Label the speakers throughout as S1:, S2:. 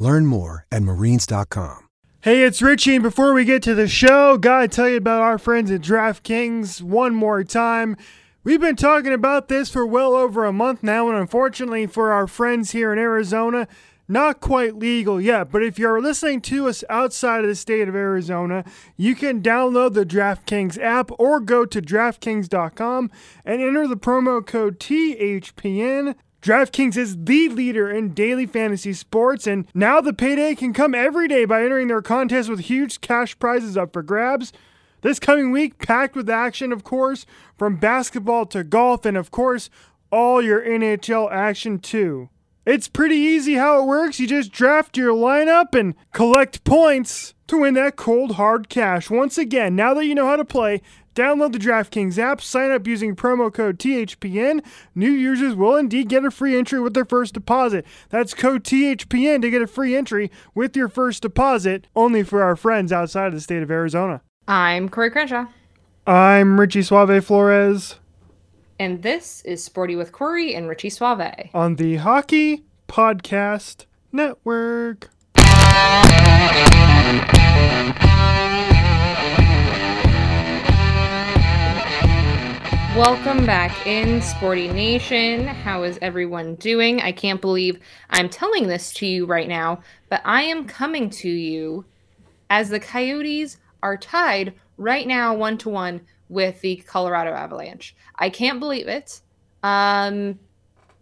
S1: Learn more at marines.com.
S2: Hey, it's Richie, and before we get to the show, gotta tell you about our friends at DraftKings one more time. We've been talking about this for well over a month now, and unfortunately for our friends here in Arizona, not quite legal yet. But if you're listening to us outside of the state of Arizona, you can download the DraftKings app or go to DraftKings.com and enter the promo code THPN. DraftKings is the leader in daily fantasy sports, and now the payday can come every day by entering their contest with huge cash prizes up for grabs. This coming week, packed with action, of course, from basketball to golf, and of course, all your NHL action too. It's pretty easy how it works. You just draft your lineup and collect points to win that cold hard cash. Once again, now that you know how to play, download the DraftKings app, sign up using promo code THPN. New users will indeed get a free entry with their first deposit. That's code THPN to get a free entry with your first deposit, only for our friends outside of the state of Arizona.
S3: I'm Corey Crenshaw.
S2: I'm Richie Suave Flores.
S3: And this is Sporty with Corey and Richie Suave.
S2: On the Hockey Podcast Network.
S3: Welcome back in Sporty Nation. How is everyone doing? I can't believe I'm telling this to you right now, but I am coming to you as the Coyotes are tied right now one to one with the Colorado Avalanche. I can't believe it. Um,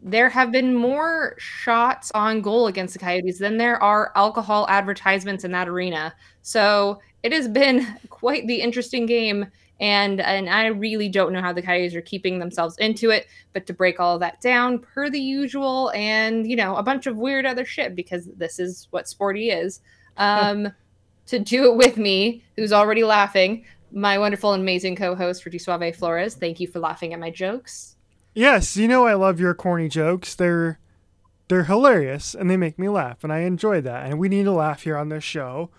S3: there have been more shots on goal against the Coyotes than there are alcohol advertisements in that arena. So it has been quite the interesting game and and I really don't know how the Coyotes are keeping themselves into it. But to break all of that down, per the usual, and you know a bunch of weird other shit because this is what sporty is. Um, to do it with me, who's already laughing, my wonderful and amazing co-host Richie Suave Flores. Thank you for laughing at my jokes.
S2: Yes, you know I love your corny jokes. They're they're hilarious and they make me laugh, and I enjoy that. And we need to laugh here on this show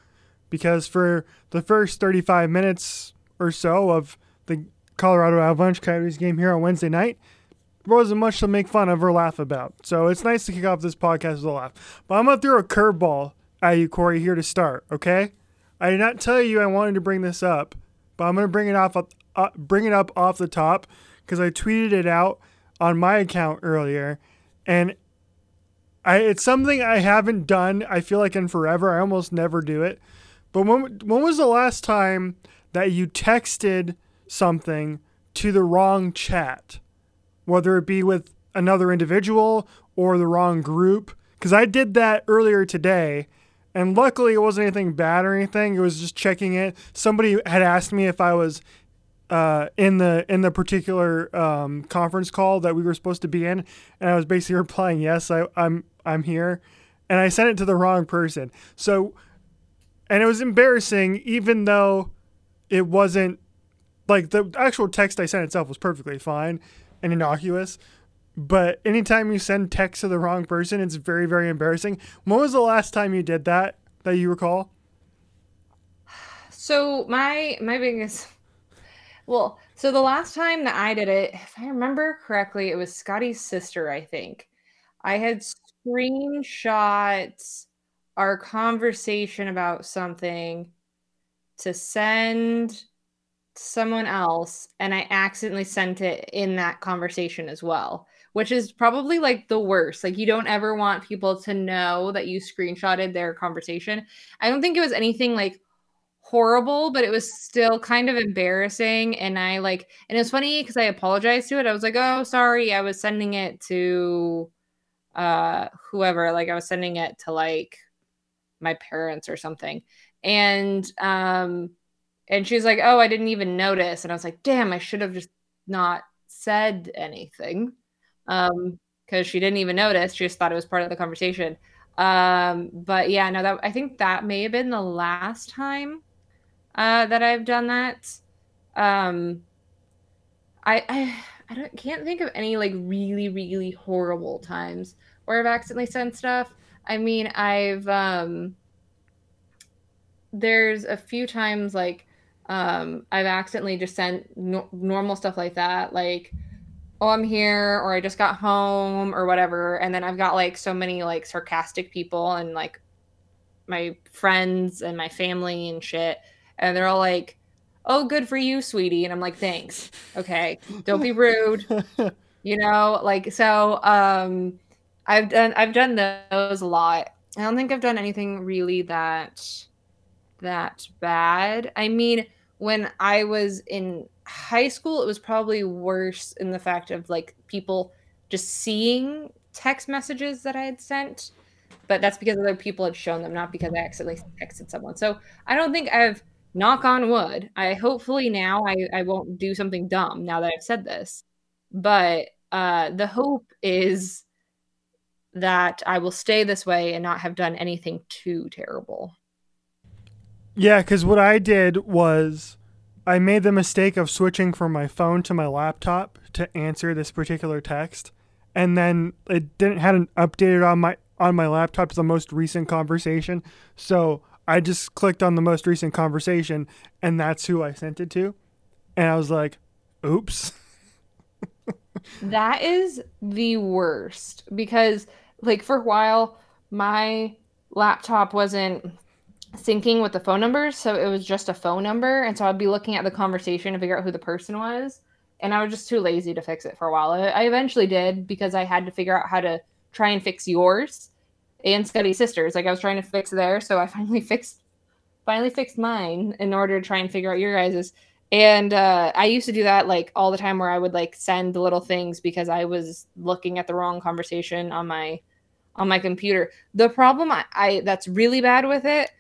S2: because for the first 35 minutes or so of the Colorado Avalanche Coyotes game here on Wednesday night, there wasn't much to make fun of or laugh about. So it's nice to kick off this podcast with a laugh. But I'm gonna throw a curveball at you, Corey, here to start. Okay? I did not tell you I wanted to bring this up, but I'm gonna bring it off, uh, bring it up off the top because I tweeted it out on my account earlier, and I it's something I haven't done. I feel like in forever. I almost never do it. But when when was the last time that you texted something to the wrong chat, whether it be with another individual or the wrong group? Because I did that earlier today. And luckily, it wasn't anything bad or anything. It was just checking it. Somebody had asked me if I was uh, in the in the particular um, conference call that we were supposed to be in, and I was basically replying, "Yes, I, I'm I'm here," and I sent it to the wrong person. So, and it was embarrassing, even though it wasn't like the actual text I sent itself was perfectly fine and innocuous. But anytime you send text to the wrong person, it's very, very embarrassing. When was the last time you did that that you recall?
S3: So my my biggest well, so the last time that I did it, if I remember correctly, it was Scotty's sister, I think. I had screenshots our conversation about something to send someone else and I accidentally sent it in that conversation as well, which is probably like the worst. Like you don't ever want people to know that you screenshotted their conversation. I don't think it was anything like horrible, but it was still kind of embarrassing and I like and it was funny cuz I apologized to it. I was like, "Oh, sorry. I was sending it to uh whoever. Like I was sending it to like my parents or something." And um and she's like oh i didn't even notice and i was like damn i should have just not said anything um because she didn't even notice she just thought it was part of the conversation Um, but yeah, no, that I think that may have been the last time uh, that I've done that. Um, I I I don't can't think of any like really really horrible times where I've accidentally sent stuff. I mean, I've um, there's a few times like um, I've accidentally just sent no- normal stuff like that, like oh i'm here or i just got home or whatever. And then i've got like so many like sarcastic people and like my friends and my family and shit. And they're all like oh good for you sweetie. And i'm like thanks. Okay. Don't be rude. You know? Like so um i've done i've done those a lot. I don't think i've done anything really that that bad i mean when i was in high school, it was probably worse in the fact of like people just seeing text messages that I had sent, but that's because other people had shown them, not because I accidentally texted someone. So I don't think I've knock on wood. I hopefully now I, I won't do something dumb now that I've said this. But uh the hope is that I will stay this way and not have done anything too terrible.
S2: Yeah, because what I did was I made the mistake of switching from my phone to my laptop to answer this particular text, and then it didn't hadn't updated on my on my laptop to the most recent conversation. So I just clicked on the most recent conversation, and that's who I sent it to, and I was like, "Oops."
S3: that is the worst because, like, for a while, my laptop wasn't syncing with the phone numbers. So it was just a phone number. And so I'd be looking at the conversation to figure out who the person was. And I was just too lazy to fix it for a while. I eventually did because I had to figure out how to try and fix yours and Scotty Sisters. Like I was trying to fix there. So I finally fixed finally fixed mine in order to try and figure out your guys's. And uh, I used to do that like all the time where I would like send little things because I was looking at the wrong conversation on my on my computer. The problem I, I that's really bad with it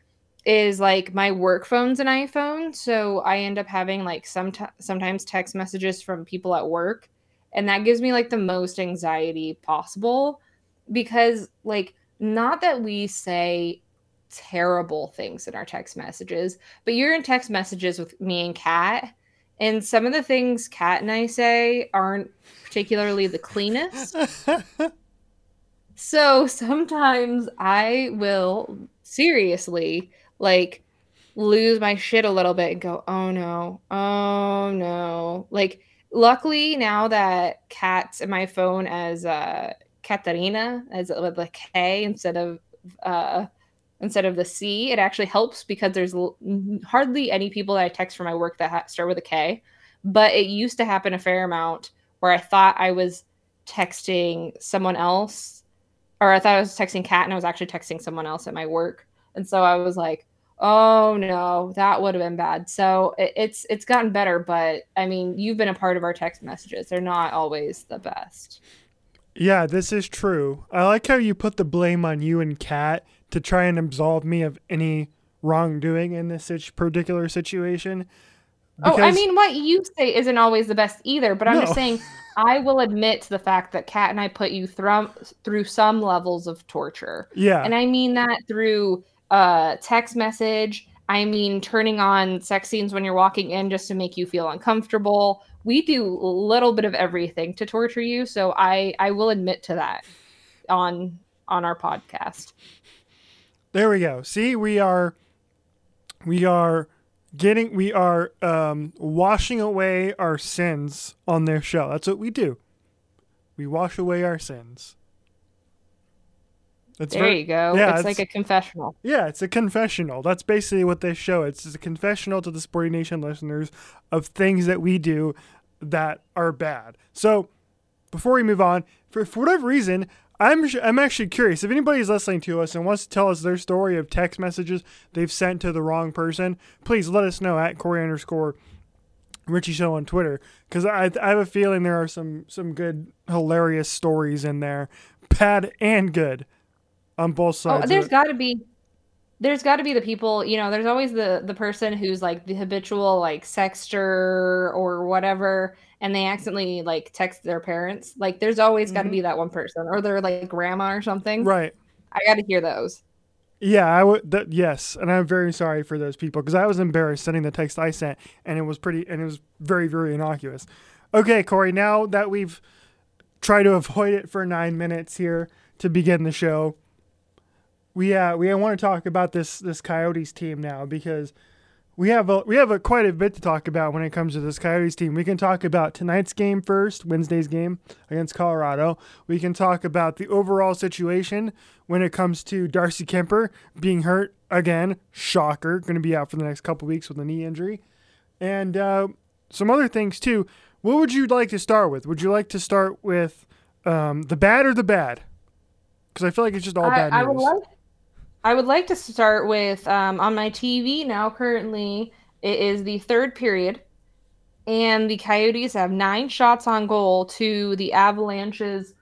S3: is like my work phone's an iPhone, so I end up having like some t- sometimes text messages from people at work, and that gives me like the most anxiety possible because like not that we say terrible things in our text messages, but you're in text messages with me and Kat, and some of the things Kat and I say aren't particularly the cleanest. so sometimes I will seriously like lose my shit a little bit and go, oh no, oh no. Like, luckily now that Cat's in my phone as uh Katarina as with a K instead of uh instead of the C, it actually helps because there's l- hardly any people that I text for my work that ha- start with a K. But it used to happen a fair amount where I thought I was texting someone else, or I thought I was texting Kat and I was actually texting someone else at my work. And so I was like, oh no, that would have been bad. So it, it's it's gotten better, but I mean, you've been a part of our text messages. They're not always the best.
S2: Yeah, this is true. I like how you put the blame on you and Kat to try and absolve me of any wrongdoing in this particular situation.
S3: Because... Oh, I mean, what you say isn't always the best either, but I'm no. just saying I will admit to the fact that Kat and I put you through through some levels of torture.
S2: Yeah.
S3: And I mean that through uh, text message. I mean, turning on sex scenes when you're walking in just to make you feel uncomfortable. We do a little bit of everything to torture you, so I I will admit to that on on our podcast.
S2: There we go. See, we are we are getting we are um washing away our sins on their show. That's what we do. We wash away our sins.
S3: It's there very, you go. Yeah, it's, it's, like a confessional.
S2: Yeah, it's a confessional. That's basically what they show. It's, it's a confessional to the Sporty Nation listeners of things that we do that are bad. So, before we move on, for, for whatever reason, I'm I'm actually curious if anybody's listening to us and wants to tell us their story of text messages they've sent to the wrong person. Please let us know at Corey underscore Richie Show on Twitter because I I have a feeling there are some some good hilarious stories in there, bad and good on both oh, sides.
S3: Oh, there's got to be there's got to be the people, you know, there's always the the person who's like the habitual like sexter or whatever and they accidentally like text their parents. Like there's always got to mm-hmm. be that one person or their like grandma or something.
S2: Right.
S3: I got to hear those.
S2: Yeah, I would. Th- yes, and I'm very sorry for those people because I was embarrassed sending the text I sent, and it was pretty, and it was very, very innocuous. Okay, Corey. Now that we've tried to avoid it for nine minutes here to begin the show, we uh we want to talk about this this Coyotes team now because we have a we have a quite a bit to talk about when it comes to this Coyotes team. We can talk about tonight's game first, Wednesday's game against Colorado. We can talk about the overall situation when it comes to Darcy Kuemper being hurt again. Shocker, going to be out for the next couple weeks with a knee injury, and uh, some other things too. What would you like to start with? Would you like to start with um, the bad or the bad? Because I feel like it's just all
S3: I,
S2: bad news.
S3: I would like I would like to start with um, on my TV now. Currently, it is the third period, and the Coyotes have nine shots on goal to the Avalanche's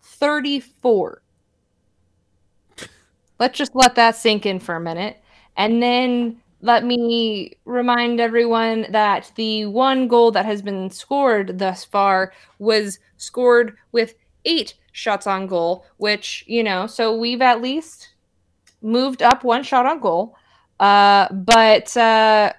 S3: 34. Let's just let that sink in for a minute. And then let me remind everyone that the one goal that has been scored thus far was scored with eight shots on goal, which, you know, so we've at least moved up one shot on goal. Uh, but uh,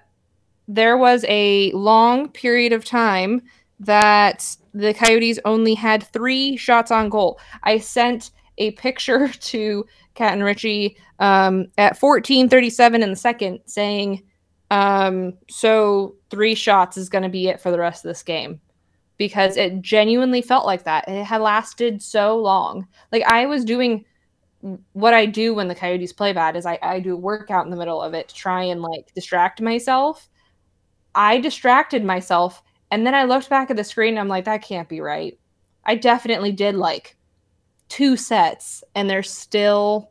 S3: there was a long period of time that the Coyotes only had three shots on goal. I sent a picture to Cat and Richie um, at 14:37 in the second, saying, um, "So three shots is going to be it for the rest of this game." Because it genuinely felt like that. It had lasted so long. Like I was doing what I do when the Coyotes play bad is I, I do a workout in the middle of it to try and like distract myself. I distracted myself and then I looked back at the screen and I'm like, that can't be right. I definitely did like two sets and there's still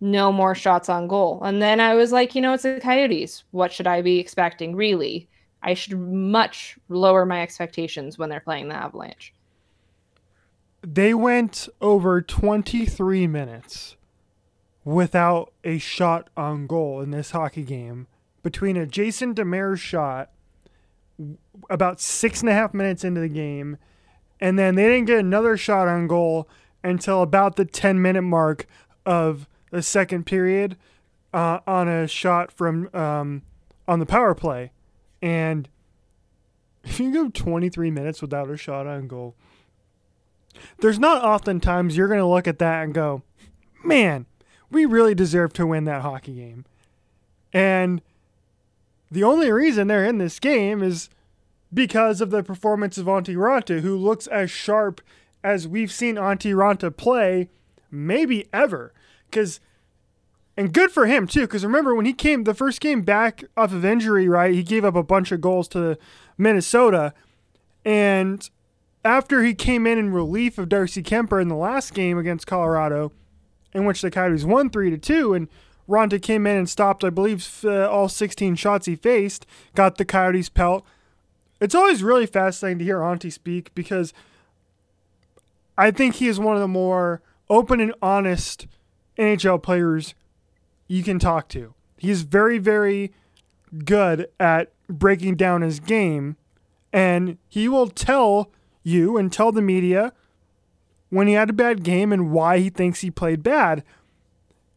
S3: no more shots on goal. And then I was like, you know, it's the Coyotes. What should I be expecting, really? I should much lower my expectations when they're playing the Avalanche
S2: they went over 23 minutes without a shot on goal in this hockey game between a Jason Demers shot about six and a half minutes into the game, and then they didn't get another shot on goal until about the 10 minute mark of the second period uh, on a shot from um, on the power play. And if you go 23 minutes without a shot on goal, there's not often times you're going to look at that and go, man, we really deserve to win that hockey game. And the only reason they're in this game is because of the performance of Antti Raanta, who looks as sharp as we've seen Antti Raanta play maybe ever. Because, and good for him too, because remember when he came the first game back off of injury, right? He gave up a bunch of goals to Minnesota. And after he came in in relief of Darcy Kuemper in the last game against Colorado, in which the Coyotes won three to two, and Raanta came in and stopped, I believe, uh, all 16 shots he faced, got the Coyotes pelt. It's always really fascinating to hear Antti speak because I think he is one of the more open and honest NHL players you can talk to. He's very, very good at breaking down his game, and he will tell you and tell the media when he had a bad game and why he thinks he played bad.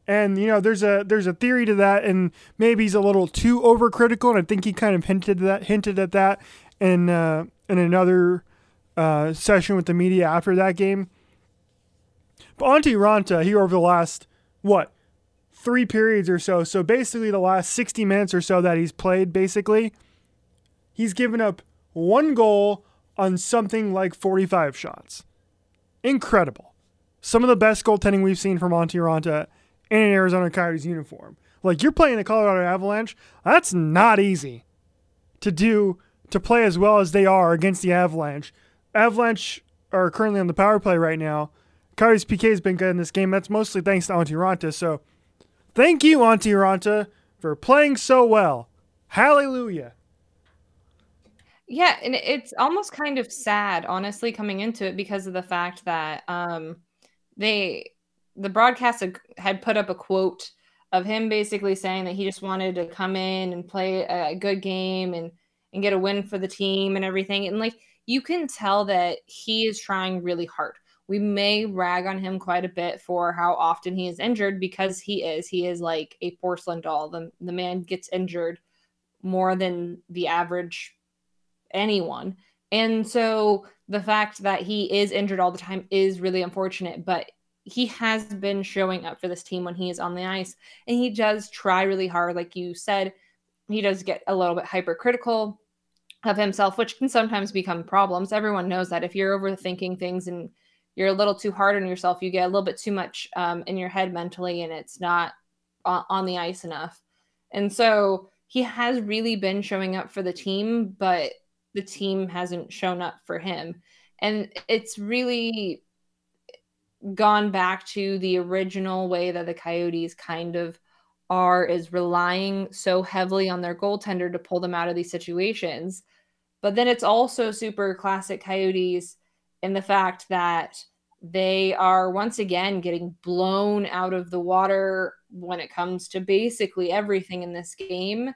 S2: And you know, there's a there's a theory to that, and maybe he's a little too overcritical, and I think he kind of hinted that hinted at that in uh, in another uh, session with the media after that game. But Antti Raanta here over the last what three periods or so, so basically the last 60 minutes or so that he's played, basically, he's given up one goal on something like 45 shots. Incredible. Some of the best goaltending we've seen from Raanta in an Arizona Coyotes uniform. Like you're playing the Colorado Avalanche, that's not easy to do to play as well as they are against the Avalanche. Avalanche are currently on the power play right now. Coyotes PK has been good in this game. That's mostly thanks to Antti Raanta. So thank you, Antti Raanta, for playing so well. Hallelujah.
S3: Yeah, and it's almost kind of sad, honestly, coming into it because of the fact that um, they, the broadcast had put up a quote of him basically saying that he just wanted to come in and play a good game and and get a win for the team and everything. And like you can tell that he is trying really hard. we may rag on him quite a bit for how often he is injured because he is. He is like a porcelain doll. The, the man gets injured more than the average anyone. And so the fact that he is injured all the time is really unfortunate, but he has been showing up for this team when he is on the ice and he does try really hard. Like you said he does get a little bit hypercritical of himself which can sometimes become problems. Everyone knows that. If you're overthinking things and you're a little too hard on yourself you get a little bit too much um, in your head mentally and it's not on, the ice enough. And so he has really been showing up for the team but the team hasn't shown up for him and it's really gone back to the original way that the Coyotes kind of are is relying so heavily on their goaltender to pull them out of these situations. But then it's also super classic Coyotes in the fact that they are once again getting blown out of the water when it comes to basically everything in this game.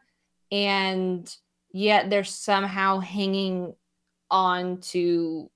S3: And yet they're somehow hanging on to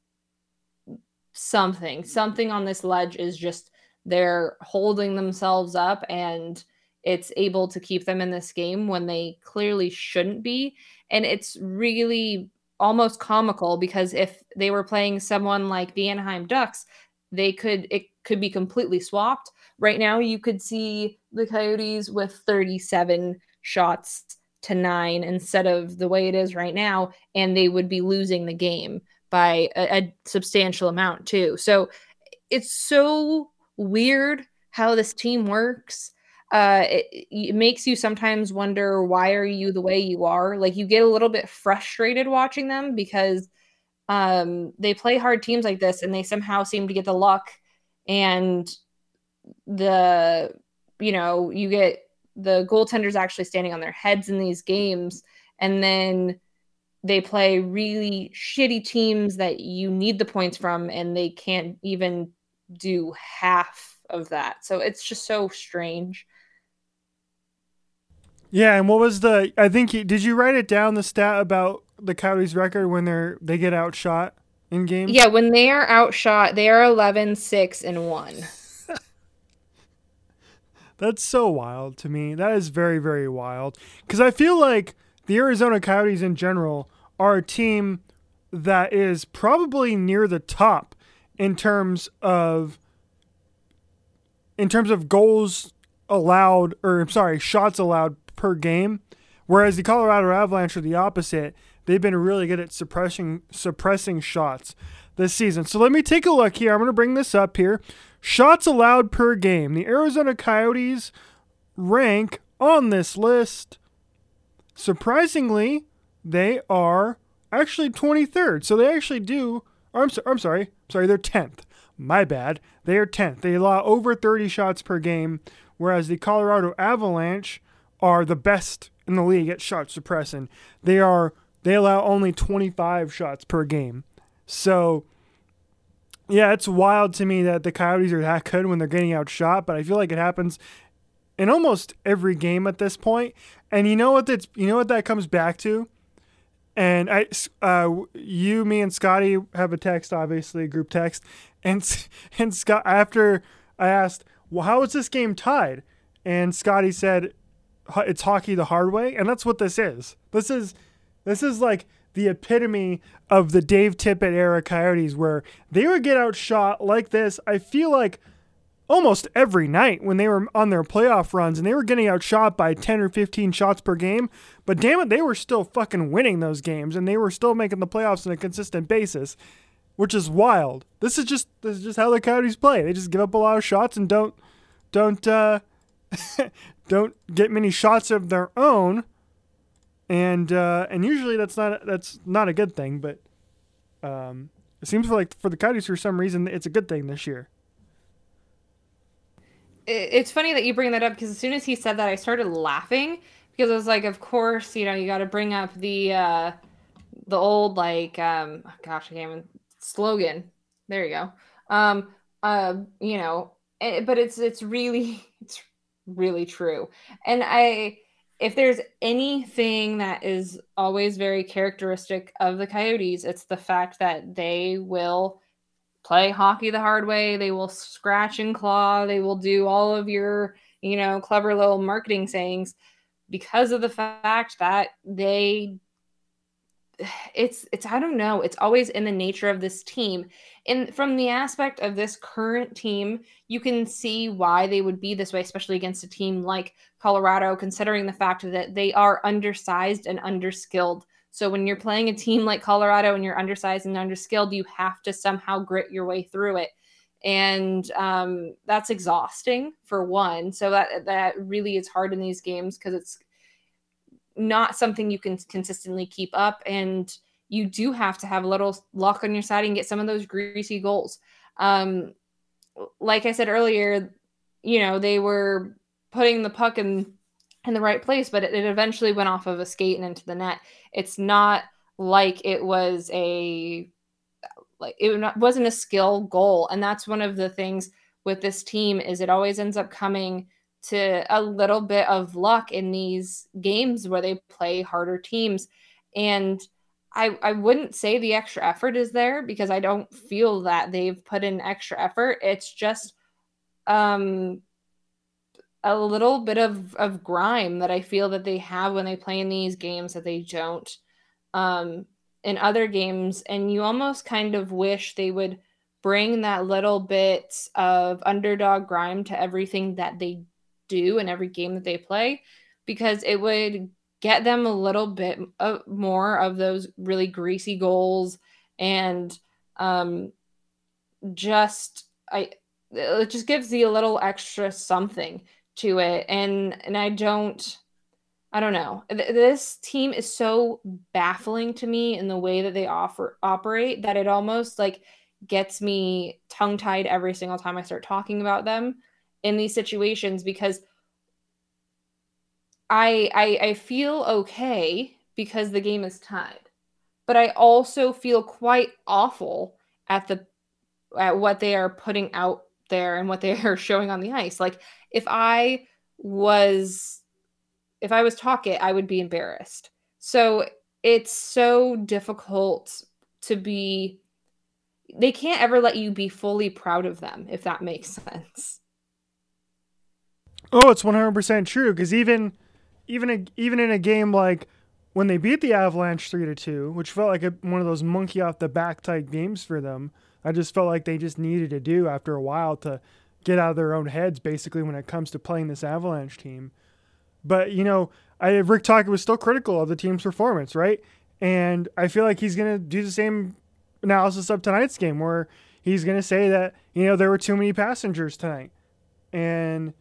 S3: something. Something on this ledge is just they're holding themselves up and it's able to keep them in this game when they clearly shouldn't be. And it's really almost comical because if they were playing someone like the Anaheim Ducks, they could it could be completely swapped. Right now you could see the Coyotes with 37 shots to 9 instead of the way it is right now and they would be losing the game by a, a substantial amount too. So it's so weird how this team works. Uh, it, it, makes you sometimes wonder why are you the way you are. Like you get a little bit frustrated watching them because um, they play hard teams like this and they somehow seem to get the luck and the you know you get the goaltenders actually standing on their heads in these games and then they play really shitty teams that you need the points from and they can't even do half of that. So it's just so strange.
S2: Yeah and what was the i think you, did you write it down the stat about the coyotes record when they're they get outshot in games?
S3: Yeah when they are outshot they are 11 6 and 1
S2: that's so wild to me that is very very wild because i feel like the arizona coyotes in general are a team that is probably near the top in terms of in terms of goals allowed or I'm sorry, shots allowed per game. Whereas the Colorado Avalanche are the opposite. They've been really good at suppressing suppressing shots this season. So let me take a look here. I'm going to bring this up here. Shots allowed per game. The Arizona Coyotes rank on this list surprisingly they are actually 23rd. So they actually do. I'm, so, I'm sorry. Sorry, they're 10th. My bad. They are 10th. They allow over 30 shots per game, whereas the Colorado Avalanche are the best in the league at shot suppressing. They are they allow only 25 shots per game. So yeah, it's wild to me that the Coyotes are that good when they're getting outshot, but I feel like it happens in almost every game at this point. And you know what that's you know what that comes back to? And I, uh, you, me, and Scotty have a text, obviously a group text, and and Scott after I asked, well, how is this game tied? And Scotty said, it's hockey the hard way, and that's what this is. This is this is like the epitome of the Dave Tippett era Coyotes, where they would get outshot like this. I feel like almost every night when they were on their playoff runs and they were getting outshot by 10 or 15 shots per game. But damn it, they were still fucking winning those games and they were still making the playoffs on a consistent basis, which is wild. This is just this is just how the Coyotes play. They just give up a lot of shots and don't don't uh don't get many shots of their own. And uh and usually that's not that's not a good thing, but um it seems like for the Coyotes for some reason it's a good thing this year
S3: it's funny that you bring that up because as soon as he said that, I started laughing because I was like, of course, you know, you got to bring up the uh, the old like, um, gosh, I can't even slogan. There you go. Um, uh, you know, it, but it's it's really it's really true, and I if there's anything that is always very characteristic of the Coyotes, it's the fact that they will play hockey the hard way. They will scratch and claw. They will do all of your, you know, clever little marketing sayings because of the fact that they it's it's I don't know, it's always in the nature of this team. And from the aspect of this current team, you can see why they would be this way, especially against a team like Colorado, considering the fact that they are undersized and underskilled. So when you're playing a team like Colorado and you're undersized and underskilled, you have to somehow grit your way through it. And um, that's exhausting for one. So that that really is hard in these games because it's not something you can consistently keep up. And you do have to have a little luck on your side and get some of those greasy goals. Um, like I said earlier, you know, they were putting the puck in in the right place, but it, it eventually went off of a skate and into the net. It's not like it was a like it wasn't a skill goal, and that's one of the things with this team is it always ends up coming to a little bit of luck in these games where they play harder teams. And I, I wouldn't say the extra effort is there because I don't feel that they've put in extra effort. It's just um, a little bit of, of grime that I feel that they have when they play in these games that they don't um, in other games. And you almost kind of wish they would bring that little bit of underdog grime to everything that they do in every game that they play because it would get them a little bit of, more of those really greasy goals and um, just I it just gives you a little extra something to it and and I don't I don't know. This team is so baffling to me in the way that they offer operate that it almost like gets me tongue tied every single time I start talking about them in these situations because I, I I feel okay because the game is tied. But I also feel quite awful at the at what they are putting out there and what they are showing on the ice. Like if I was if I was talking, I would be embarrassed. So it's so difficult to be they can't ever let you be fully proud of them if that makes sense.
S2: Oh, it's 100% true because even even a, even in a game like when they beat the Avalanche 3 to 2, which felt like a, one of those monkey off the back type games for them. I just felt like they just needed to do after a while to get out of their own heads basically when it comes to playing this Avalanche team. But, you know, I Rick Tocchet was still critical of the team's performance, right? And I feel like he's going to do the same analysis of tonight's game where he's going to say that, you know, there were too many passengers tonight. And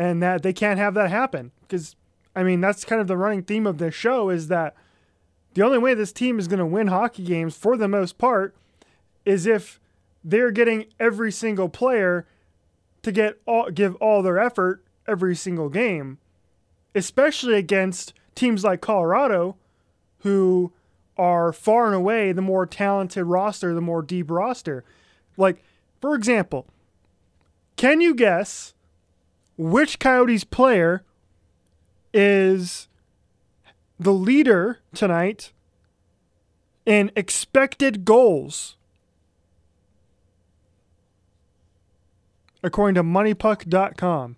S2: and that they can't have that happen. Because I mean that's kind of the running theme of this show is that the only way this team is going to win hockey games for the most part is if they're getting every single player to get all give all their effort every single game especially against teams like Colorado who are far and away the more talented roster the more deep roster. Like for example can you guess which Coyotes player is the leader tonight in expected goals. According to moneypuck.com.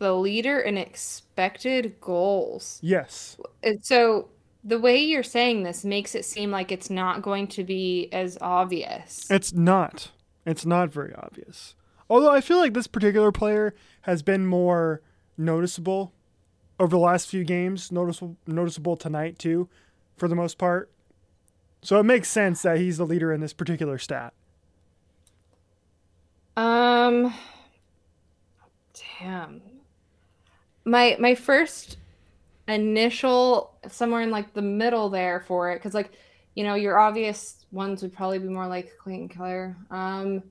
S3: The leader in expected goals.
S2: Yes.
S3: So the way you're saying this makes it seem like it's not going to be as obvious.
S2: It's not. It's not very obvious. Although I feel like this particular player has been more noticeable over the last few games, noticeable noticeable tonight too, for the most part. So it makes sense that he's the leader in this particular stat.
S3: Um damn. My my first initial somewhere in like the middle there for it cuz like you know your obvious ones would probably be more like Clayton Keller. Um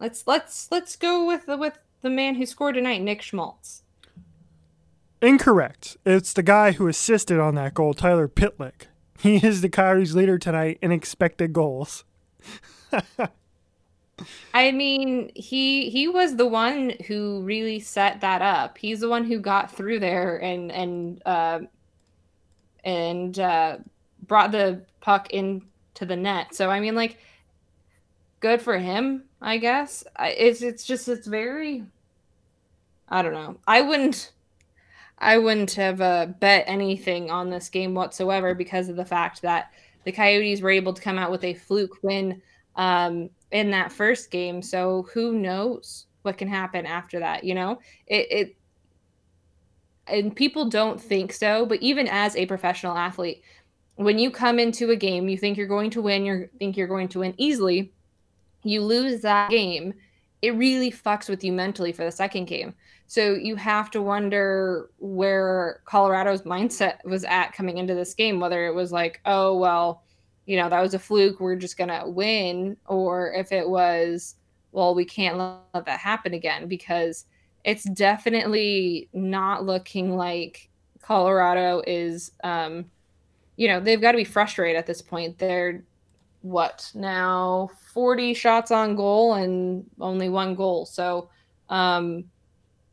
S3: Let's let's let's go with the with the man who scored tonight, Nick Schmaltz.
S2: Incorrect. It's the guy who assisted on that goal, Tyler Pitlick. He is the Coyotes leader tonight in expected goals.
S3: I mean, he he was the one who really set that up. He's the one who got through there and and uh, and uh, brought the puck into the net. So I mean, like good for him, I guess. It's it's just it's very I don't know. I wouldn't I wouldn't have uh, bet anything on this game whatsoever because of the fact that the Coyotes were able to come out with a fluke win um, in that first game. So who knows what can happen after that? You know, it, it and people don't think so, but even as a professional athlete, when you come into a game, you think you're going to win, you think you're going to win easily, you lose that game, it really fucks with you mentally for the second game. So you have to wonder where Colorado's mindset was at coming into this game, whether it was like, oh, well, you know, that was a fluke, we're just going to win, or if it was, well, we can't let that happen again because it's definitely not looking like Colorado is, um, you know, they've got to be frustrated at this point. They're what now 40 shots on goal and only one goal. So, um,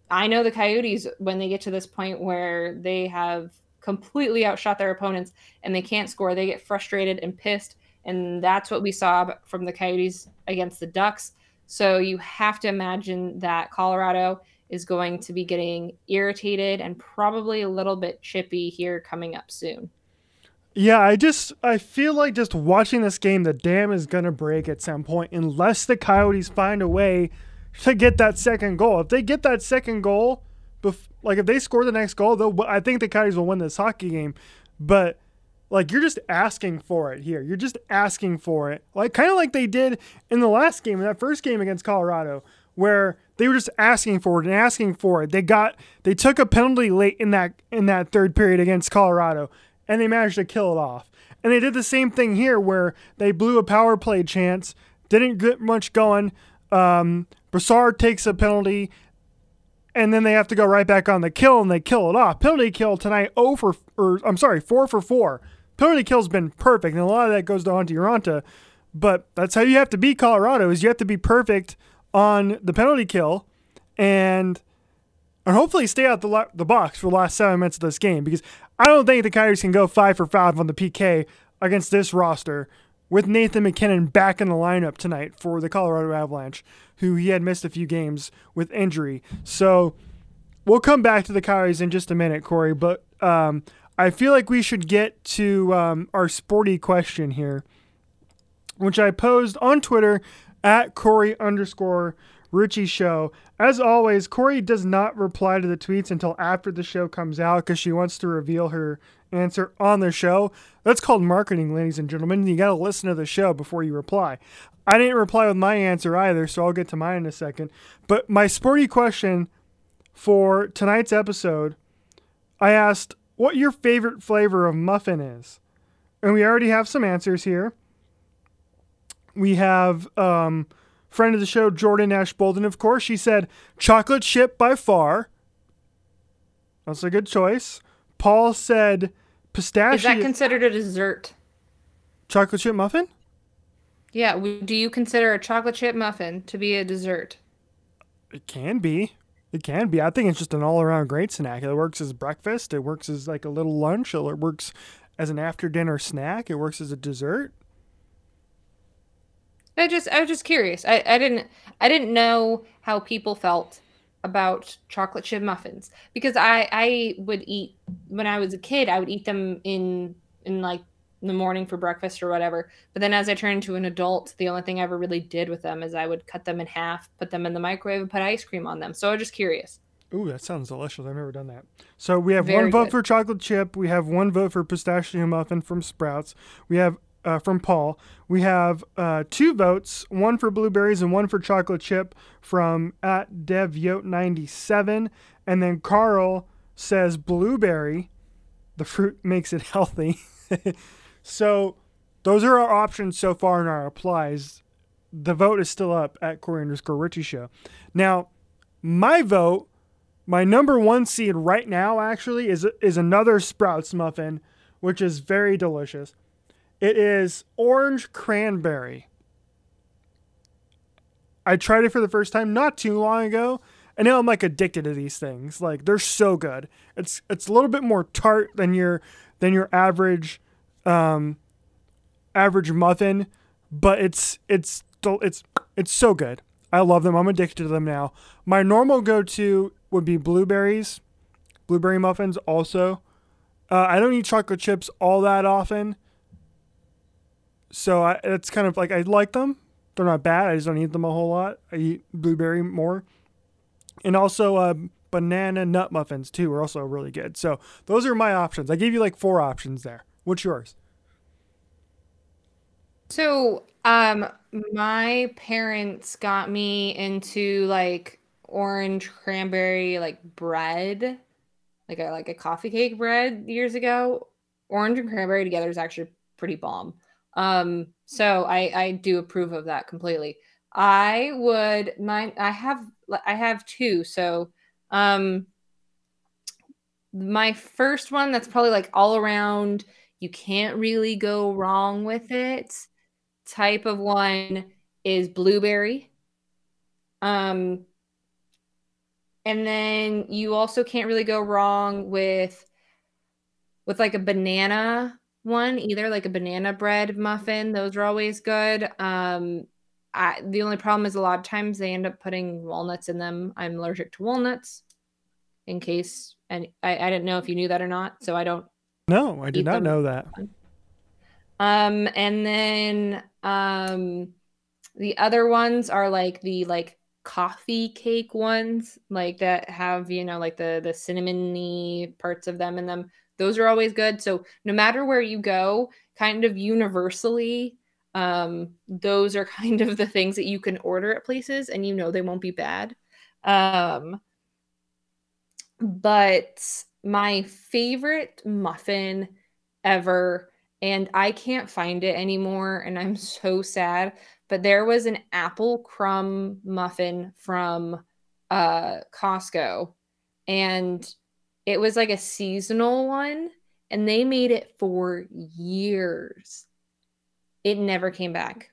S3: I know the Coyotes when they get to this point where they have completely outshot their opponents and they can't score, they get frustrated and pissed. And that's what we saw from the Coyotes against the Ducks. So you have to imagine that Colorado is going to be getting irritated and probably a little bit chippy here coming up soon.
S2: Yeah, I just I feel like just watching this game, the dam is gonna break at some point unless the Coyotes find a way to get that second goal. If they get that second goal, bef- like if they score the next goal, they'll I think the Coyotes will win this hockey game. But like you're just asking for it here. You're just asking for it, like kind of like they did in the last game, in that first game against Colorado, where they were just asking for it and asking for it. They got they took a penalty late in that in that third period against Colorado and they managed to kill it off. And they did the same thing here where they blew a power play chance, didn't get much going. Um, Brassard takes a penalty, and then they have to go right back on the kill and they kill it off. Penalty kill tonight, oh for, or I'm sorry, 4 for 4. Penalty kill's been perfect, and a lot of that goes to Antti Raanta. But that's how you have to beat Colorado is you have to be perfect on the penalty kill, and and hopefully stay out the the box for the last seven minutes of this game because I don't think the Coyotes can go five for five on the PK against this roster with Nathan MacKinnon back in the lineup tonight for the Colorado Avalanche, who he had missed a few games with injury. So we'll come back to the Coyotes in just a minute, Corey. But um, I feel like we should get to um, our sporty question here, which I posed on Twitter at Corey underscore Richie Show. As always, Corey does not reply to the tweets until after the show comes out because she wants to reveal her answer on the show. That's called marketing, ladies and gentlemen. You got to listen to the show before you reply. I didn't reply with my answer either, so I'll get to mine in a second. But my sporty question for tonight's episode, I asked what your favorite flavor of muffin is. And we already have some answers here. We have um, friend of the show, Jordan Ash Bolden, of course. She said chocolate chip by far. That's a good choice. Paul said pistachio.
S3: Is that considered a dessert?
S2: Chocolate chip muffin?
S3: Yeah. Do you consider a chocolate chip muffin to be a dessert?
S2: It can be. It can be. I think it's just an all around great snack. It works as breakfast. It works as like a little lunch. It works as an after dinner snack. It works as a dessert.
S3: I just I was just curious. I, I didn't I didn't know how people felt about chocolate chip muffins because I I would eat when I was a kid I would eat them in in like the morning for breakfast or whatever. But then as I turned into an adult, the only thing I ever really did with them is I would cut them in half, put them in the microwave, and put ice cream on them. So I was just curious.
S2: Ooh, that sounds delicious. I've never done that. So we have Very one vote good. for chocolate chip. We have one vote for pistachio muffin from Sprouts. We have uh, from Paul. We have uh, two votes, one for blueberries and one for chocolate chip from at devyote97. And then Carl says blueberry. The fruit makes it healthy. so those are our options so far in our applies. The vote is still up at Corey underscore Richie show. Now, my vote, my number one seed right now actually is is another Sprouts muffin, which is very delicious. It is orange cranberry. I tried it for the first time not too long ago, and now I'm like addicted to these things. Like they're so good. It's it's a little bit more tart than your than your average um, average muffin, but it's it's it's it's so good. I love them. I'm addicted to them now. My normal go-to would be blueberries, blueberry muffins. Also, uh, I don't eat chocolate chips all that often, so I, it's kind of like I like them. They're not bad. I just don't eat them a whole lot. I eat blueberry more, and also uh, banana nut muffins too are also really good. So those are my options. I gave you like four options there. What's yours?
S3: So, um, my parents got me into like orange cranberry like bread, like a like a coffee cake bread years ago. Orange and cranberry together is actually pretty bomb. Um, so I I do approve of that completely. I would my I have I have two. So, um, my first one that's probably like all around. You can't really go wrong with it type of one is blueberry. Um, and then you also can't really go wrong with with like a banana one either, like a banana bread muffin. Those are always good. Um, I, the only problem is a lot of times they end up putting walnuts in them. I'm allergic to walnuts. In case, and I, I didn't know if you knew that or not, so I don't.
S2: No, I did not know that.
S3: Um, and then um, the other ones are like the like coffee cake ones, like that have you know like the the cinnamony parts of them in them. Those are always good. So no matter where you go, kind of universally, um, those are kind of the things that you can order at places, and you know they won't be bad. Um, but my favorite muffin ever and I can't find it anymore and I'm so sad. But there was an apple crumb muffin from uh Costco and it was like a seasonal one and they made it for years. It never came back.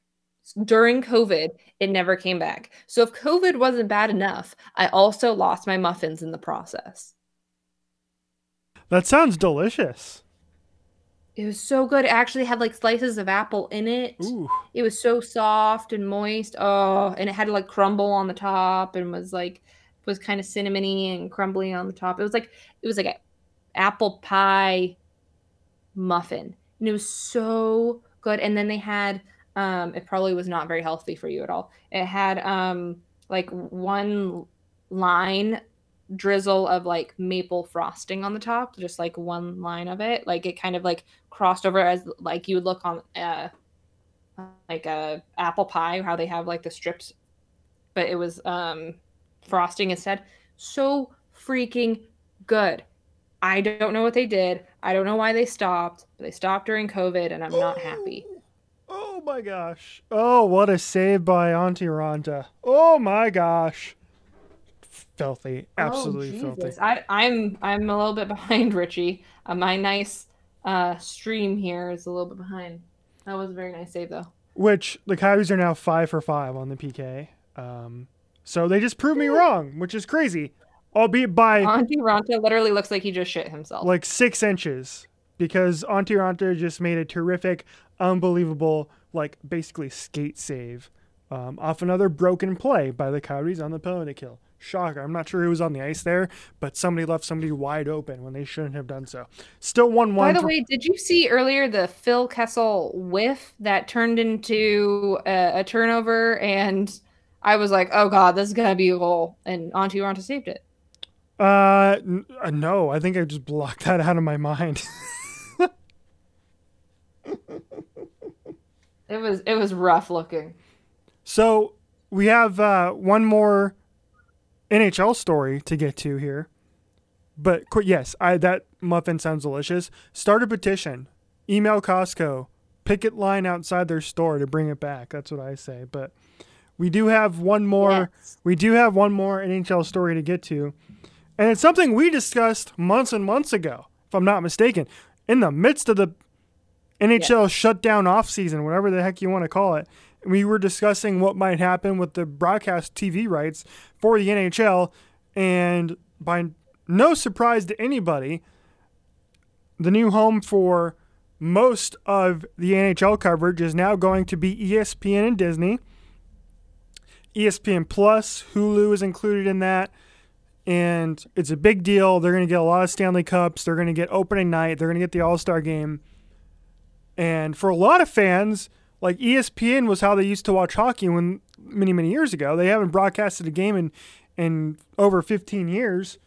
S3: During COVID, it never came back. So if COVID wasn't bad enough, I also lost my muffins in the process.
S2: That sounds delicious.
S3: It was so good. It actually had like slices of apple in it. Ooh. It was so soft and moist. Oh, and it had like crumble on the top and was like was kind of cinnamony and crumbly on the top. It was like it was like a apple pie muffin. And it was so good. And then they had um it probably was not very healthy for you at all. It had um like one line drizzle of like maple frosting on the top, just like one line of it. Like it kind of like crossed over as like you would look on uh like a apple pie, how they have like the strips, but it was um frosting instead. So freaking good. I don't know what they did. I don't know why they stopped. But they stopped during COVID, and I'm not happy.
S2: Oh my gosh. Oh, what a save by Antti Raanta. Oh my gosh filthy, oh, absolutely oh, filthy.
S3: I, I'm I'm a little bit behind Richie. Uh, my nice uh, stream here is a little bit behind. That was a very nice save though.
S2: Which the Coyotes are now five for five on the PK. Um, so they just proved me wrong, which is crazy. Albeit by
S3: Antti Raanta literally looks like he just shit himself.
S2: Like six inches. Because Antti Raanta just made a terrific, unbelievable, like basically skate save um, off another broken play by the Coyotes on the penalty kill. Shocker. I'm not sure who was on the ice there, but somebody left somebody wide open when they shouldn't have done so. Still 1 1.
S3: By the way, did you see earlier the Phil Kessel whiff that turned into a, a turnover? And I was like, oh God, this is going to be a goal. And Antti Raanta saved it.
S2: Uh, n- uh, no, I think I just blocked that out of my mind.
S3: it was it was rough looking.
S2: So we have uh, one more NHL story to get to here. But yes, I that muffin sounds delicious. Start a petition. Email Costco. Picket line outside their store to bring it back. That's what I say. But we do have one more. Yes. We do have one more NHL story to get to, and it's something we discussed months and months ago, if I'm not mistaken. In the midst of the NHL yes. shutdown off season, whatever the heck you want to call it, we were discussing what might happen with the broadcast TV rights for the NHL, and by no surprise to anybody, the new home for most of the NHL coverage is now going to be ESPN and Disney. ESPN Plus, Hulu is included in that. And it's a big deal. They're going to get a lot of Stanley Cups. They're going to get opening night. They're going to get the All Star game. And for a lot of fans, like ESPN was how they used to watch hockey when many, many years ago. They haven't broadcasted a game in, in over 15 years.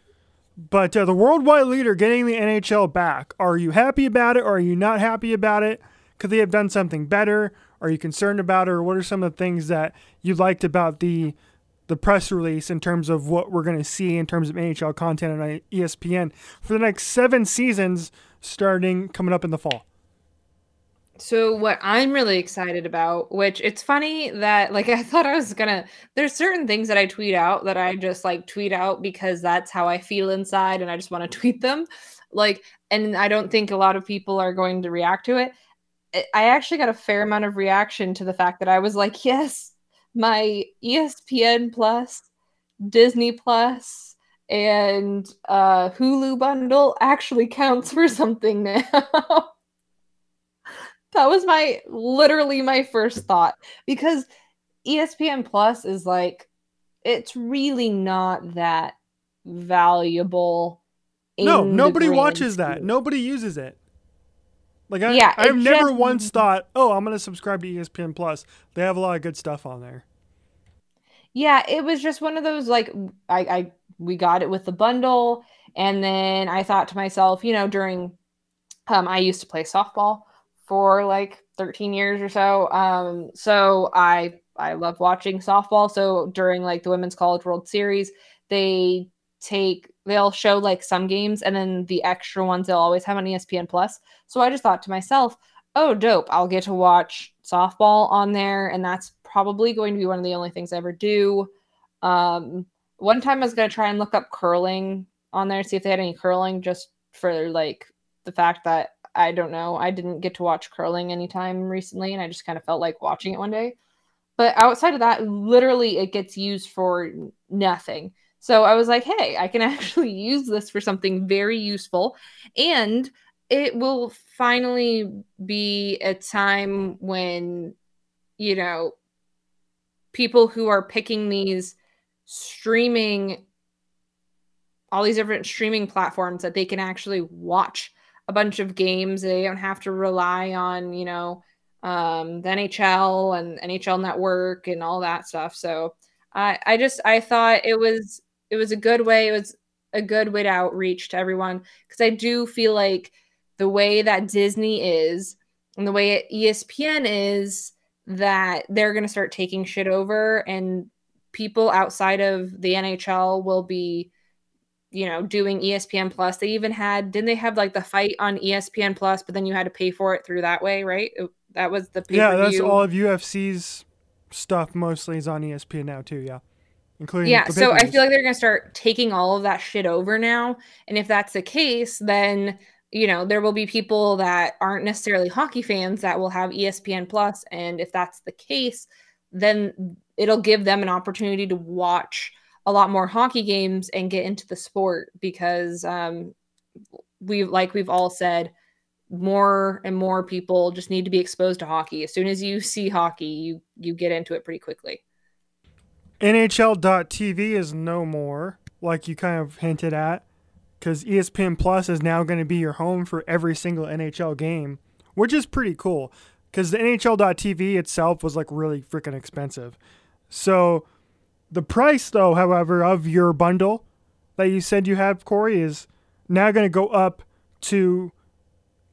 S2: But uh, the worldwide leader getting the NHL back, are you happy about it or are you not happy about it? Could they have done something better? Are you concerned about? Or what are some of the things that you liked about the the press release in terms of what we're going to see in terms of NHL content on ESPN for the next seven seasons starting coming up in the fall?
S3: So what I'm really excited about, which it's funny that like I thought I was gonna there's certain things that I tweet out that I just like tweet out because that's how I feel inside and I just want to tweet them. Like and I don't think a lot of people are going to react to it. I actually got a fair amount of reaction to the fact that I was like, yes, my ESPN Plus, Disney Plus, and uh, Hulu bundle actually counts for something now. that was my literally my first thought because ESPN Plus is like it's really not that valuable.
S2: No, nobody watches that. Nobody uses it. Like I, yeah, I've never just, once thought, "Oh, I'm going to subscribe to ESPN Plus." They have a lot of good stuff on there.
S3: Yeah, it was just one of those like I, I we got it with the bundle, and then I thought to myself, you know, during um, I used to play softball, for like 13 years or so. Um, so I I love watching softball. So during like the Women's College World Series, they take they'll show like some games and then the extra ones they'll always have on ESPN Plus. So I just thought to myself, oh dope, I'll get to watch softball on there and that's probably going to be one of the only things I ever do. Um, one time I was going to try and look up curling on there, see if they had any curling just for like the fact that I don't know. I didn't get to watch curling anytime recently, and I just kind of felt like watching it one day. But outside of that, literally, it gets used for nothing. So I was like, hey, I can actually use this for something very useful. And it will finally be a time when, you know, people who are picking these streaming, all these different streaming platforms that they can actually watch a bunch of games. They don't have to rely on, you know, um, the NHL and NHL Network and all that stuff. So I, I just I thought it was it was a good way. It was a good way to outreach to everyone because I do feel like the way that Disney is and the way ESPN is that they're going to start taking shit over and people outside of the NHL will be you know, doing ESPN Plus. They even had didn't they have like the fight on ESPN Plus, but then you had to pay for it through that way, right? That was the
S2: pay-per-view. yeah. That's all of UFC's stuff. Mostly is on ESPN now too. Yeah, including
S3: yeah. So I feel like they're gonna start taking all of that shit over now, and if that's the case, then you know there will be people that aren't necessarily hockey fans that will have ESPN Plus, and if that's the case, then it'll give them an opportunity to watch a lot more hockey games and get into the sport because um, we like we've all said more and more people just need to be exposed to hockey as soon as you see hockey you you get into it pretty quickly
S2: nhl.tv is no more like you kind of hinted at because espn plus is now going to be your home for every single nhl game which is pretty cool because the nhl.tv itself was like really freaking expensive. So the price, though, however, of your bundle that you said you have, Corey, is now going to go up to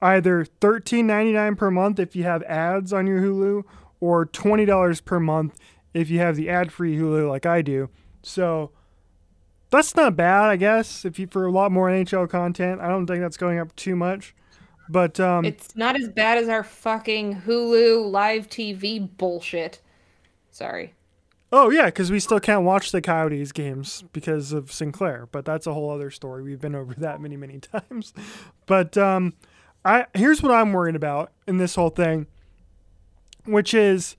S2: either $13.99 per month if you have ads on your Hulu or $20 per month if you have the ad-free Hulu like I do. So that's not bad, I guess. If you for a lot more NHL content, I don't think that's going up too much. But um,
S3: it's not as bad as our fucking Hulu live TV bullshit. Sorry.
S2: Oh yeah, because we still can't watch the Coyotes games because of Sinclair, but that's a whole other story. We've been over that many, many times. But um, I here's what I'm worried about in this whole thing, which is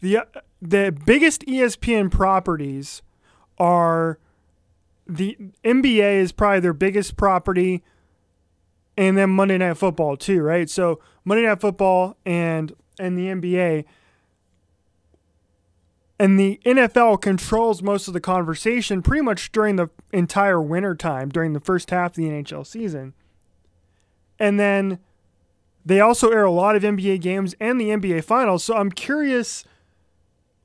S2: the the biggest ESPN properties are the NBA is probably their biggest property, and then Monday Night Football too, right? So Monday Night Football and and the NBA and the NFL controls most of the conversation pretty much during the entire winter time, during the first half of the NHL season. And then they also air a lot of NBA games and the NBA finals. So I'm curious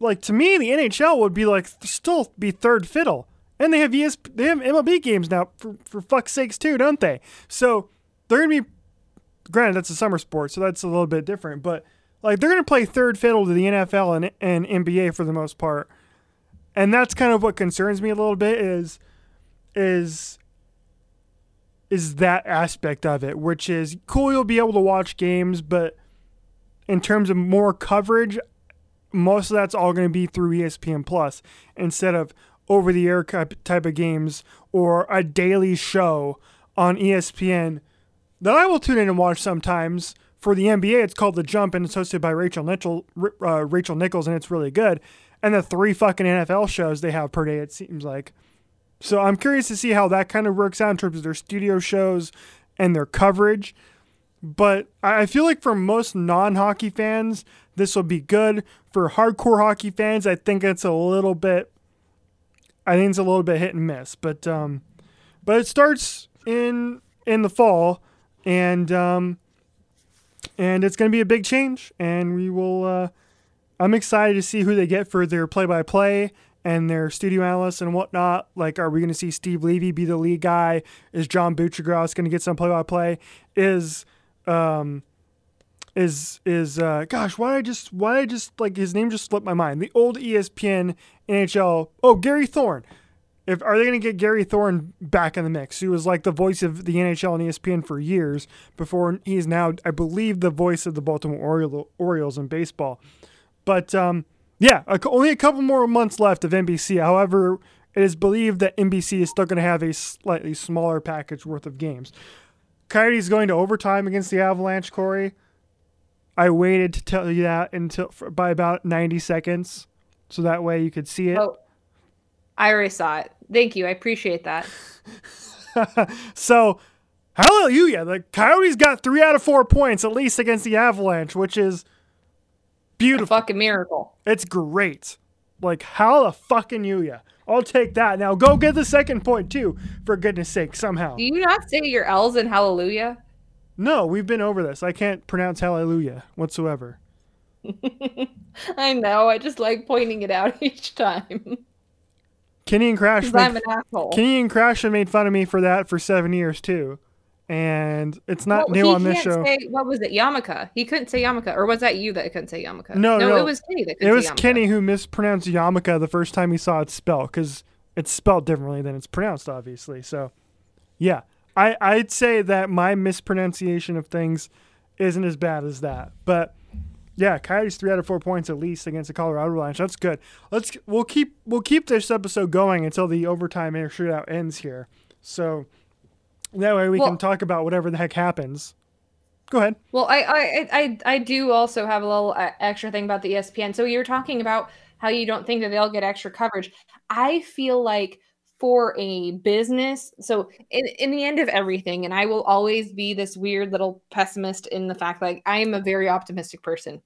S2: like to me the NHL would be like still be third fiddle. And they have ES they have MLB games now for, for fuck's sakes too, don't they? So they're gonna be granted that's a summer sport, so that's a little bit different, but like they're to play third fiddle to the NFL and, and NBA for the most part, and that's kind of what concerns me a little bit is is is that aspect of it, which is cool. You'll be able to watch games, but in terms of more coverage, most of that's all going to be through ESPN Plus instead of over the air type of games or a daily show on ESPN that I will tune in and watch sometimes for the NBA, it's called The Jump, and it's hosted by Rachel Nichols, uh, Rachel Nichols, and it's really good. And the three fucking NFL shows they have per day, it seems like. So I'm curious to see how that kind of works out in terms of their studio shows and their coverage. But I feel like for most non hockey fans, this will be good. For hardcore hockey fans, I think it's a little bit. I think it's a little bit hit and miss, but um, but it starts in in the fall, and um, and it's going to be a big change. And we will. Uh, I'm excited to see who they get for their play-by-play and their studio analysts and whatnot. Like, are we going to see Steve Levy be the lead guy? Is John Buccigross going to get some play-by-play? Is um, is is uh, gosh, why did I just why did I just like his name just slipped my mind? The old ESPN NHL. Oh, Gary Thorne if are they going to get Gary Thorne back in the mix? He was like the voice of the NHL and ESPN for years before he is now, I believe, the voice of the Baltimore Orioles in baseball. But um, yeah, only a couple more months left of NBC. However, it is believed that NBC is still going to have a slightly smaller package worth of games. Coyotes going to overtime against the Avalanche, Corey. I waited to tell you that until by about 90 seconds, so that way you could see it.
S3: Oh I already saw it. Thank you. I appreciate that.
S2: so, hallelujah. The Coyotes got three out of four points at least against the Avalanche, which is beautiful.
S3: A fucking miracle.
S2: It's great. Like, how the fucking you? I'll take that. Now go get the second point too, for goodness sake, somehow.
S3: Do you not say your L's in hallelujah?
S2: No, we've been over this. I can't pronounce hallelujah whatsoever.
S3: I know. I just like pointing it out each time.
S2: Kenny and Crash.
S3: Made, I'm an asshole.
S2: Kenny and Crash have made fun of me for that for seven years too, and it's not well, new on this show.
S3: Say, what was it, Yamaka? He couldn't say Yamaka, or was that you that couldn't say Yamaka?
S2: No, no,
S3: no it was Kenny that. It
S2: was Kenny who mispronounced Yamaka the first time he saw it spelled because it's spelled differently than it's pronounced, obviously. So, yeah, I I'd say that my mispronunciation of things isn't as bad as that, but yeah, Coyotes three out of four points at least against the Colorado Avalanche. That's good. Let's we'll keep we'll keep this episode going until the overtime air shootout ends here. So that way we well, can talk about whatever the heck happens. Go ahead.
S3: Well, I I I I do also have a little uh, extra thing about the ESPN. So you're talking about how you don't think that they'll get extra coverage. I feel like for a business so in, in the end of everything and i will always be this weird little pessimist in the fact like i am a very optimistic person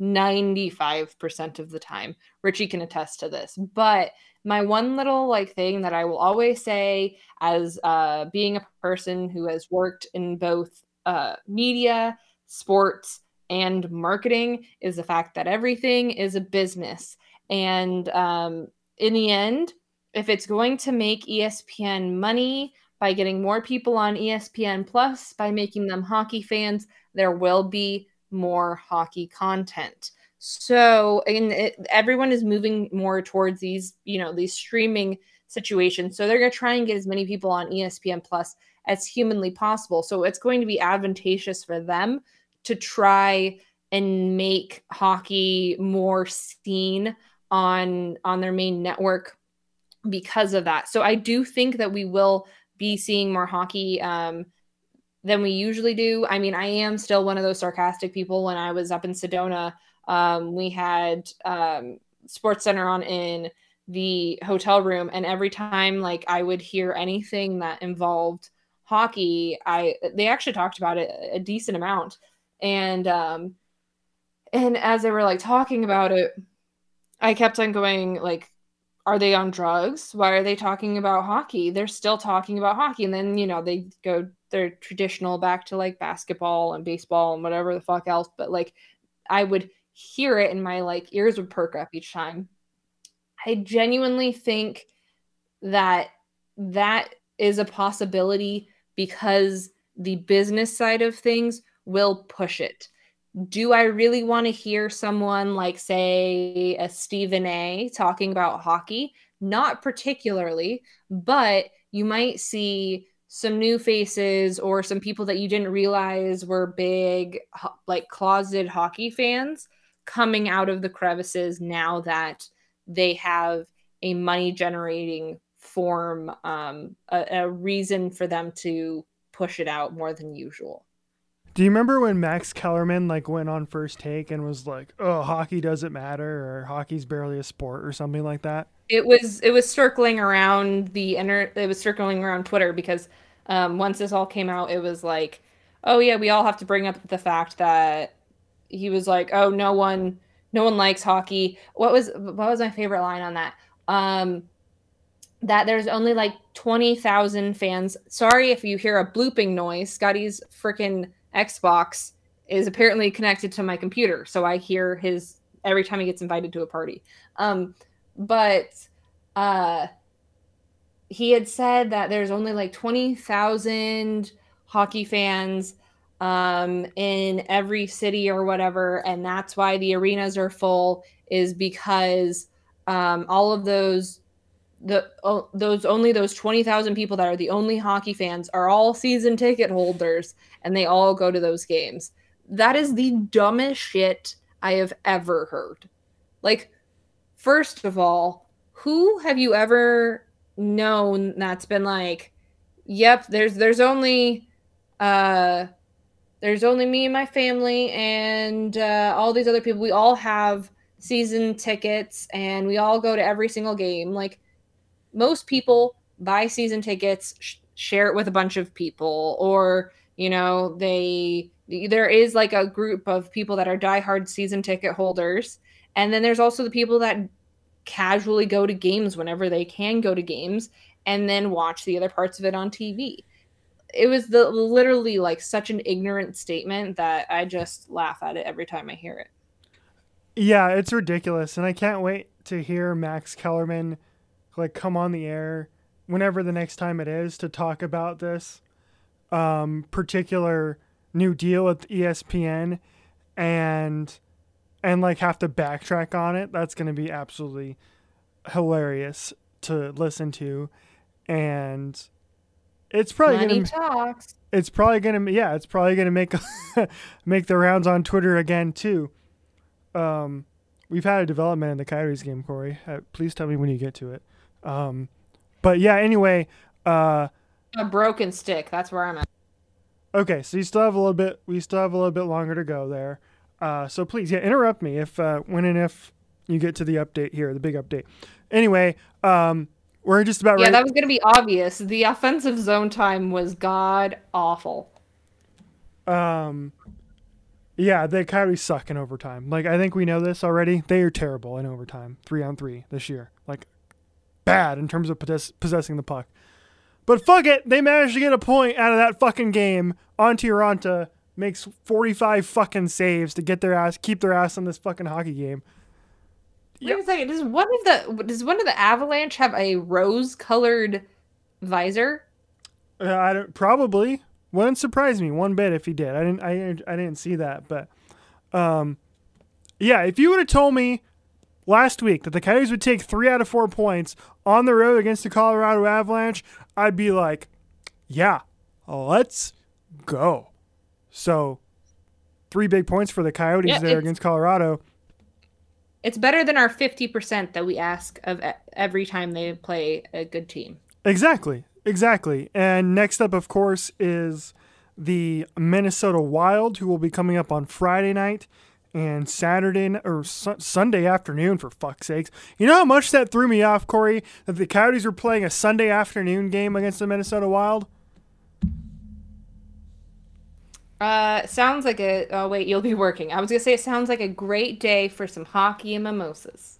S3: 95% of the time richie can attest to this but my one little like thing that i will always say as uh, being a person who has worked in both uh, media sports and marketing is the fact that everything is a business and um, in the end if it's going to make ESPN money by getting more people on ESPN Plus, by making them hockey fans, there will be more hockey content. So, and it, everyone is moving more towards these, you know, these streaming situations. So they're going to try and get as many people on ESPN Plus as humanly possible. So it's going to be advantageous for them to try and make hockey more seen on on their main network because of that. So I do think that we will be seeing more hockey um, than we usually do. I mean, I am still one of those sarcastic people. When I was up in Sedona, um, we had um, Sports Center on in the hotel room, and every time like I would hear anything that involved hockey, I they actually talked about it a decent amount, and um, and as they were like talking about it, I kept on going like are they on drugs? Why are they talking about hockey? They're still talking about hockey. And then, you know, they go their traditional back to like basketball and baseball and whatever the fuck else. But like I would hear it and my like ears would perk up each time. I genuinely think that that is a possibility because the business side of things will push it do I really want to hear someone like, say, a Stephen A talking about hockey? Not particularly, but you might see some new faces or some people that you didn't realize were big, like closeted hockey fans coming out of the crevices now that they have a money generating form, um, a, a reason for them to push it out more than usual.
S2: Do you remember when Max Kellerman like went on first take and was like, "Oh, hockey doesn't matter," or "Hockey's barely a sport," or something like that?
S3: It was it was circling around the inner. It was circling around Twitter because um, once this all came out, it was like, "Oh yeah, we all have to bring up the fact that he was like, oh, no one, no one likes hockey." What was what was my favorite line on that? Um, that there's only like twenty thousand fans. Sorry if you hear a blooping noise. Scotty's freaking Xbox is apparently connected to my computer, so I hear his every time he gets invited to a party. Um, but uh, he had said that there's only like twenty thousand hockey fans um, in every city or whatever, and that's why the arenas are full. Is because um, all of those the those only those 20,000 people that are the only hockey fans are all season ticket holders and they all go to those games. That is the dumbest shit I have ever heard. Like first of all, who have you ever known that's been like, "Yep, there's there's only uh there's only me and my family and uh, all these other people. We all have season tickets and we all go to every single game." Like most people buy season tickets, sh- share it with a bunch of people, or you know, they there is like a group of people that are diehard season ticket holders, and then there's also the people that casually go to games whenever they can go to games, and then watch the other parts of it on TV. It was the literally like such an ignorant statement that I just laugh at it every time I hear it.
S2: Yeah, it's ridiculous, and I can't wait to hear Max Kellerman like come on the air whenever the next time it is to talk about this um, particular new deal with ESPN and and like have to backtrack on it. That's going to be absolutely hilarious to listen to and it's probably
S3: going
S2: to talks. It's probably going to yeah, it's probably going to make make the rounds on Twitter again too. Um we've had a development in the Coyotes game, Corey. Uh, please tell me when you get to it. Um, but yeah, anyway. Uh,
S3: a broken stick. That's where I'm at.
S2: Okay, so you still have a little bit. We still have a little bit longer to go there. Uh, so please, yeah, interrupt me if uh, when and if you get to the update here, the big update. Anyway, um, we're just about.
S3: Yeah,
S2: ready.
S3: that was going to be obvious. The offensive zone time was god awful.
S2: Um, yeah, the Coyotes suck in overtime. Like I think we know this already. They are terrible in overtime, three on three this year. Like bad in terms of possessing the puck. But fuck it, they managed to get a point out of that fucking game. Antti Raanta makes 45 fucking saves to get their ass, keep their ass in this fucking hockey game.
S3: Wait yep. a second. Does one of the does one of the Avalanche have a rose colored visor?
S2: Uh, I don't probably wouldn't surprise me one bit if he did. I didn't I I didn't see that, but um, yeah. If you would have told me last week that the Coyotes would take three out of four points on the road against the Colorado Avalanche, I'd be like, yeah, let's go. So, three big points for the Coyotes yeah, there against Colorado.
S3: It's better than our 50% that we ask of every time they play a good team.
S2: Exactly. Exactly. And next up, of course, is the Minnesota Wild, who will be coming up on Friday night and Saturday or su- Sunday afternoon for fuck's sakes. You know how much that threw me off, Corey, that the Coyotes were playing a Sunday afternoon game against the Minnesota Wild.
S3: Uh, sounds like a. Oh wait, you'll be working. I was gonna say it sounds like a great day for some hockey and mimosas.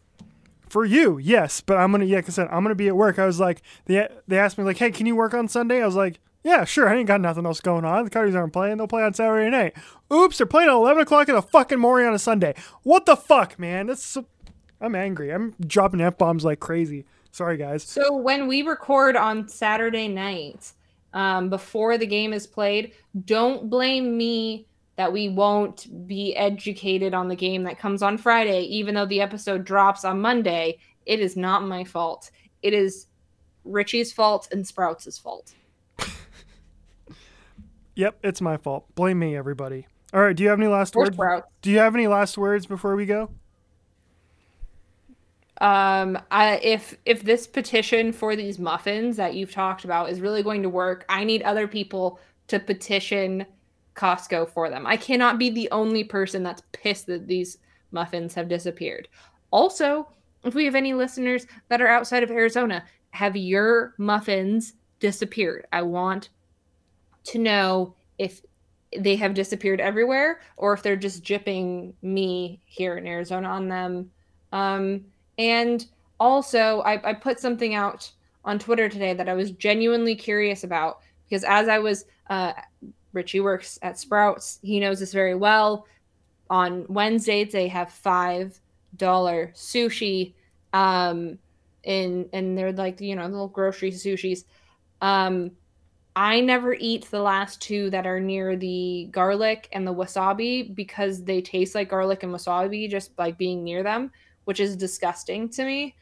S2: For you, yes, but I'm gonna. Yeah, like I said, I'm gonna be at work. I was like, they they asked me like, hey, can you work on Sunday? I was like, yeah, sure. I ain't got nothing else going on. The Coyotes aren't playing. They'll play on Saturday night. Oops, they're playing at 11 o'clock in the fucking morning on a Sunday. What the fuck, man? That's I'm angry. I'm dropping f bombs like crazy. Sorry, guys.
S3: So when we record on Saturday night, um, before the game is played, don't blame me that we won't be educated on the game that comes on Friday, even though the episode drops on Monday. It is not my fault. It is Richie's fault and Sprouts' fault.
S2: yep, it's my fault. Blame me, everybody. All right. Do you have any last
S3: Or
S2: words?
S3: Sprouts.
S2: Do you have any last words before we go?
S3: Um, I, if if this petition for these muffins that you've talked about is really going to work, I need other people to petition Costco for them. I cannot be the only person that's pissed that these muffins have disappeared. Also, if we have any listeners that are outside of Arizona, have your muffins disappeared? I want to know if they have disappeared everywhere or if they're just jipping me here in Arizona on them. Um, and also, I, I put something out on Twitter today that I was genuinely curious about because as I was, uh, Richie works at Sprouts. He knows this very well. On Wednesdays, they have five dollar sushi, um, in and they're like you know little grocery sushis. Um, I never eat the last two that are near the garlic and the wasabi because they taste like garlic and wasabi just like being near them, which is disgusting to me.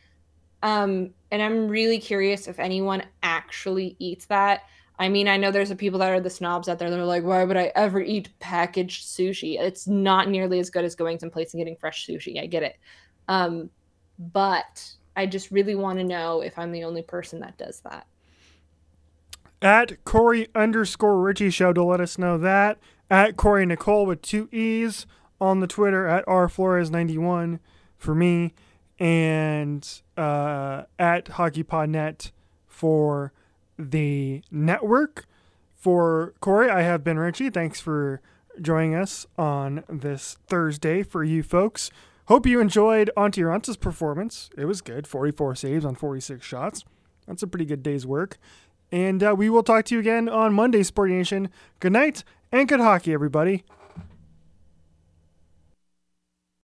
S3: Um, and I'm really curious if anyone actually eats that. I mean, I know there's a people that are the snobs out there that are like, why would I ever eat packaged sushi? It's not nearly as good as going someplace and getting fresh sushi. I get it. Um, but I just really want to know if I'm the only person that does that.
S2: At Corey underscore Richie Show to let us know that. At Corey Nicole with two E's on the Twitter at R Flores91 for me. And uh, at HockeyPodNet for the network. For Corey, I have been Richie. Thanks for joining us on this Thursday for you folks. Hope you enjoyed Antti Raanta's performance. It was good 44 saves on 46 shots. That's a pretty good day's work. And uh, we will talk to you again on Monday, Sporty Nation. Good night and good hockey, everybody.